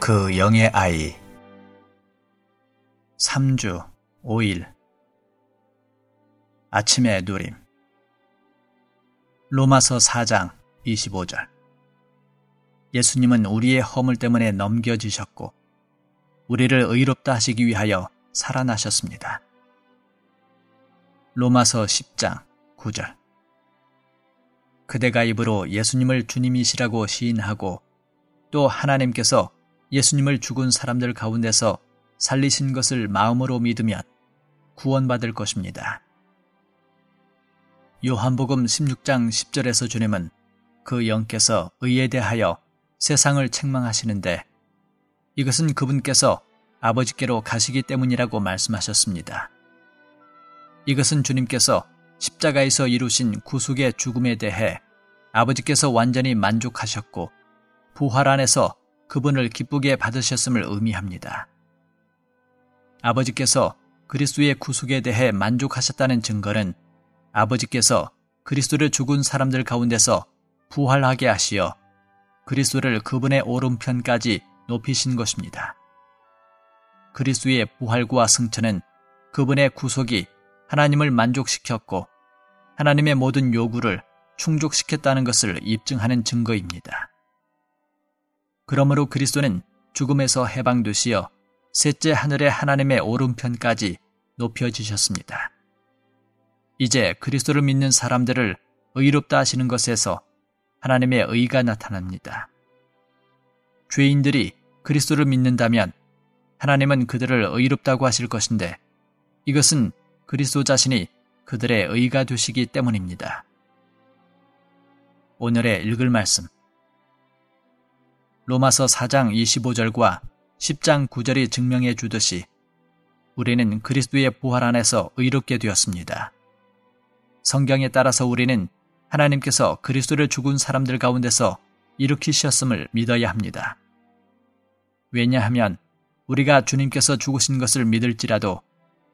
그 영의 아이. 3주 5일. 아침의 누림. 로마서 4장 25절. 예수님은 우리의 허물 때문에 넘겨지셨고 우리를 의롭다 하시기 위하여 살아나셨습니다. 로마서 10장 9절. 그대가 입으로 예수님을 주님이시라고 시인하고 또 하나님께서 예수님을 죽은 사람들 가운데서 살리신 것을 마음으로 믿으면 구원받을 것입니다. 요한복음 16장 10절에서 주님은 그 영께서 의에 대하여 세상을 책망하시는데 이것은 그분께서 아버지께로 가시기 때문이라고 말씀하셨습니다. 이것은 주님께서 십자가에서 이루신 구속의 죽음에 대해 아버지께서 완전히 만족하셨고 부활 안에서 그분을 기쁘게 받으셨음을 의미합니다. 아버지께서 그리스도의 구속에 대해 만족하셨다는 증거는 아버지께서 그리스도를 죽은 사람들 가운데서 부활하게 하시어 그리스도를 그분의 오른편까지 높이신 것입니다. 그리스도의 부활과 승천은 그분의 구속이 하나님을 만족시켰고 하나님의 모든 요구를 충족시켰다는 것을 입증하는 증거입니다. 그러므로 그리스도는 죽음에서 해방되시어 셋째 하늘의 하나님의 오른편까지 높여지셨습니다. 이제 그리스도를 믿는 사람들을 의롭다 하시는 것에서 하나님의 의가 나타납니다. 죄인들이 그리스도를 믿는다면 하나님은 그들을 의롭다고 하실 것인데 이것은 그리스도 자신이 그들의 의가 되시기 때문입니다. 오늘의 읽을 말씀 로마서 4장 25절과 10장 9절이 증명해 주듯이 우리는 그리스도의 부활 안에서 의롭게 되었습니다. 성경에 따라서 우리는 하나님께서 그리스도를 죽은 사람들 가운데서 일으키셨음을 믿어야 합니다. 왜냐하면 우리가 주님께서 죽으신 것을 믿을지라도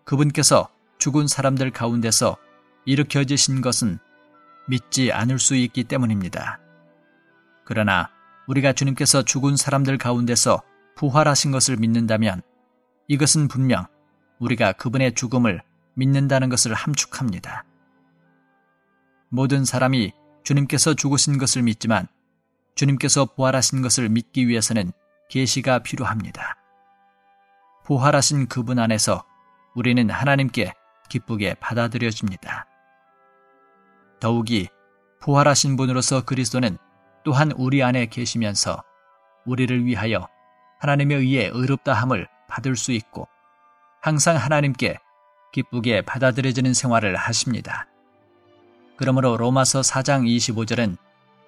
그분께서 죽은 사람들 가운데서 일으켜지신 것은 믿지 않을 수 있기 때문입니다. 그러나 우리가 주님께서 죽은 사람들 가운데서 부활하신 것을 믿는다면 이것은 분명 우리가 그분의 죽음을 믿는다는 것을 함축합니다. 모든 사람이 주님께서 죽으신 것을 믿지만 주님께서 부활하신 것을 믿기 위해서는 계시가 필요합니다. 부활하신 그분 안에서 우리는 하나님께 기쁘게 받아들여집니다. 더욱이 부활하신 분으로서 그리스도는 또한 우리 안에 계시면서 우리를 위하여 하나님의 의해 의롭다함을 받을 수 있고 항상 하나님께 기쁘게 받아들여지는 생활을 하십니다. 그러므로 로마서 4장 25절은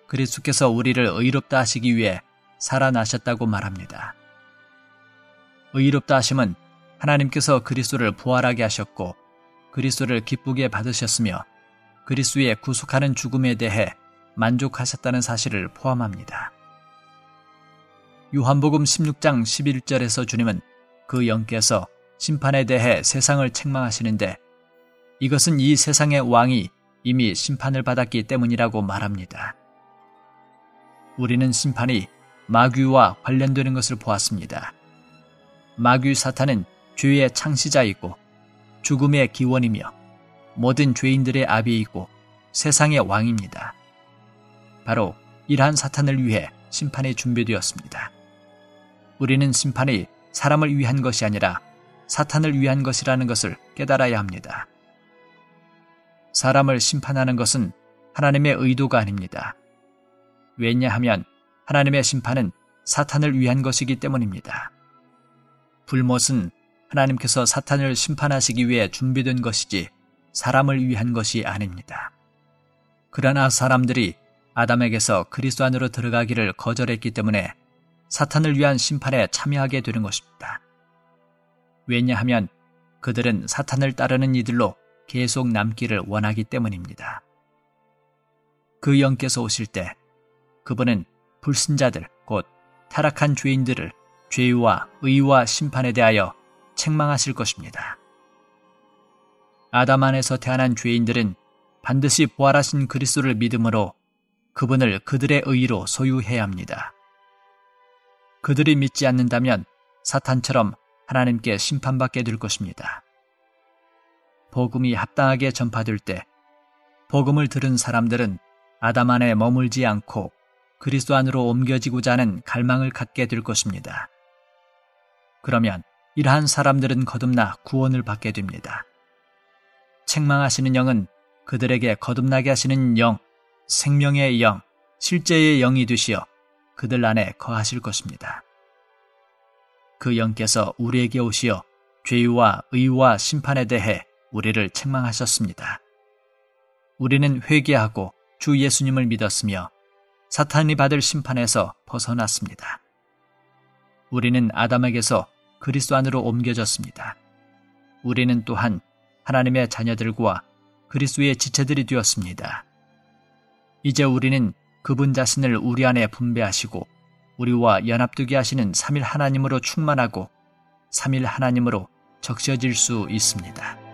그리스도께서 우리를 의롭다 하시기 위해 살아나셨다고 말합니다. 의롭다 하심은 하나님께서 그리스도를 부활하게 하셨고 그리스도를 기쁘게 받으셨으며 그리스도의 구속하는 죽음에 대해 만족하셨다는 사실을 포함합니다. 요한복음 16장 11절에서 주님은 그 영께서 심판에 대해 세상을 책망하시는데 이것은 이 세상의 왕이 이미 심판을 받았기 때문이라고 말합니다. 우리는 심판이 마귀와 관련되는 것을 보았습니다. 마귀 사탄은 죄의 창시자이고 죽음의 기원이며 모든 죄인들의 아비이고 세상의 왕입니다. 바로 이러한 사탄을 위해 심판이 준비되었습니다. 우리는 심판이 사람을 위한 것이 아니라 사탄을 위한 것이라는 것을 깨달아야 합니다. 사람을 심판하는 것은 하나님의 의도가 아닙니다. 왜냐하면 하나님의 심판은 사탄을 위한 것이기 때문입니다. 불못은 하나님께서 사탄을 심판하시기 위해 준비된 것이지 사람을 위한 것이 아닙니다. 그러나 사람들이 아담에게서 그리스도 안으로 들어가기를 거절했기 때문에 사탄을 위한 심판에 참여하게 되는 것입니다. 왜냐하면 그들은 사탄을 따르는 이들로 계속 남기를 원하기 때문입니다. 그 영께서 오실 때 그분은 불신자들 곧 타락한 죄인들을 죄와 의와 심판에 대하여 책망하실 것입니다. 아담 안에서 태어난 죄인들은 반드시 부활하신 그리스도를 믿음으로 그분을 그들의 의로 소유해야 합니다. 그들이 믿지 않는다면 사탄처럼 하나님께 심판받게 될 것입니다. 복음이 합당하게 전파될 때 복음을 들은 사람들은 아담 안에 머물지 않고 그리스도 안으로 옮겨지고자 하는 갈망을 갖게 될 것입니다. 그러면 이러한 사람들은 거듭나 구원을 받게 됩니다. 책망하시는 영은 그들에게 거듭나게 하시는 영, 생명의 영, 실제의 영이 되시어 그들 안에 거하실 것입니다. 그 영께서 우리에게 오시어 죄와 의와 심판에 대해 우리를 책망하셨습니다. 우리는 회개하고 주 예수님을 믿었으며 사탄이 받을 심판에서 벗어났습니다. 우리는 아담에게서 그리스도 안으로 옮겨졌습니다. 우리는 또한 하나님의 자녀들과 그리스도의 지체들이 되었습니다. 이제 우리는 그분 자신을 우리 안에 분배하시고 우리와 연합되게 하시는 3일 하나님으로 충만하고 3일 하나님으로 적셔질 수 있습니다.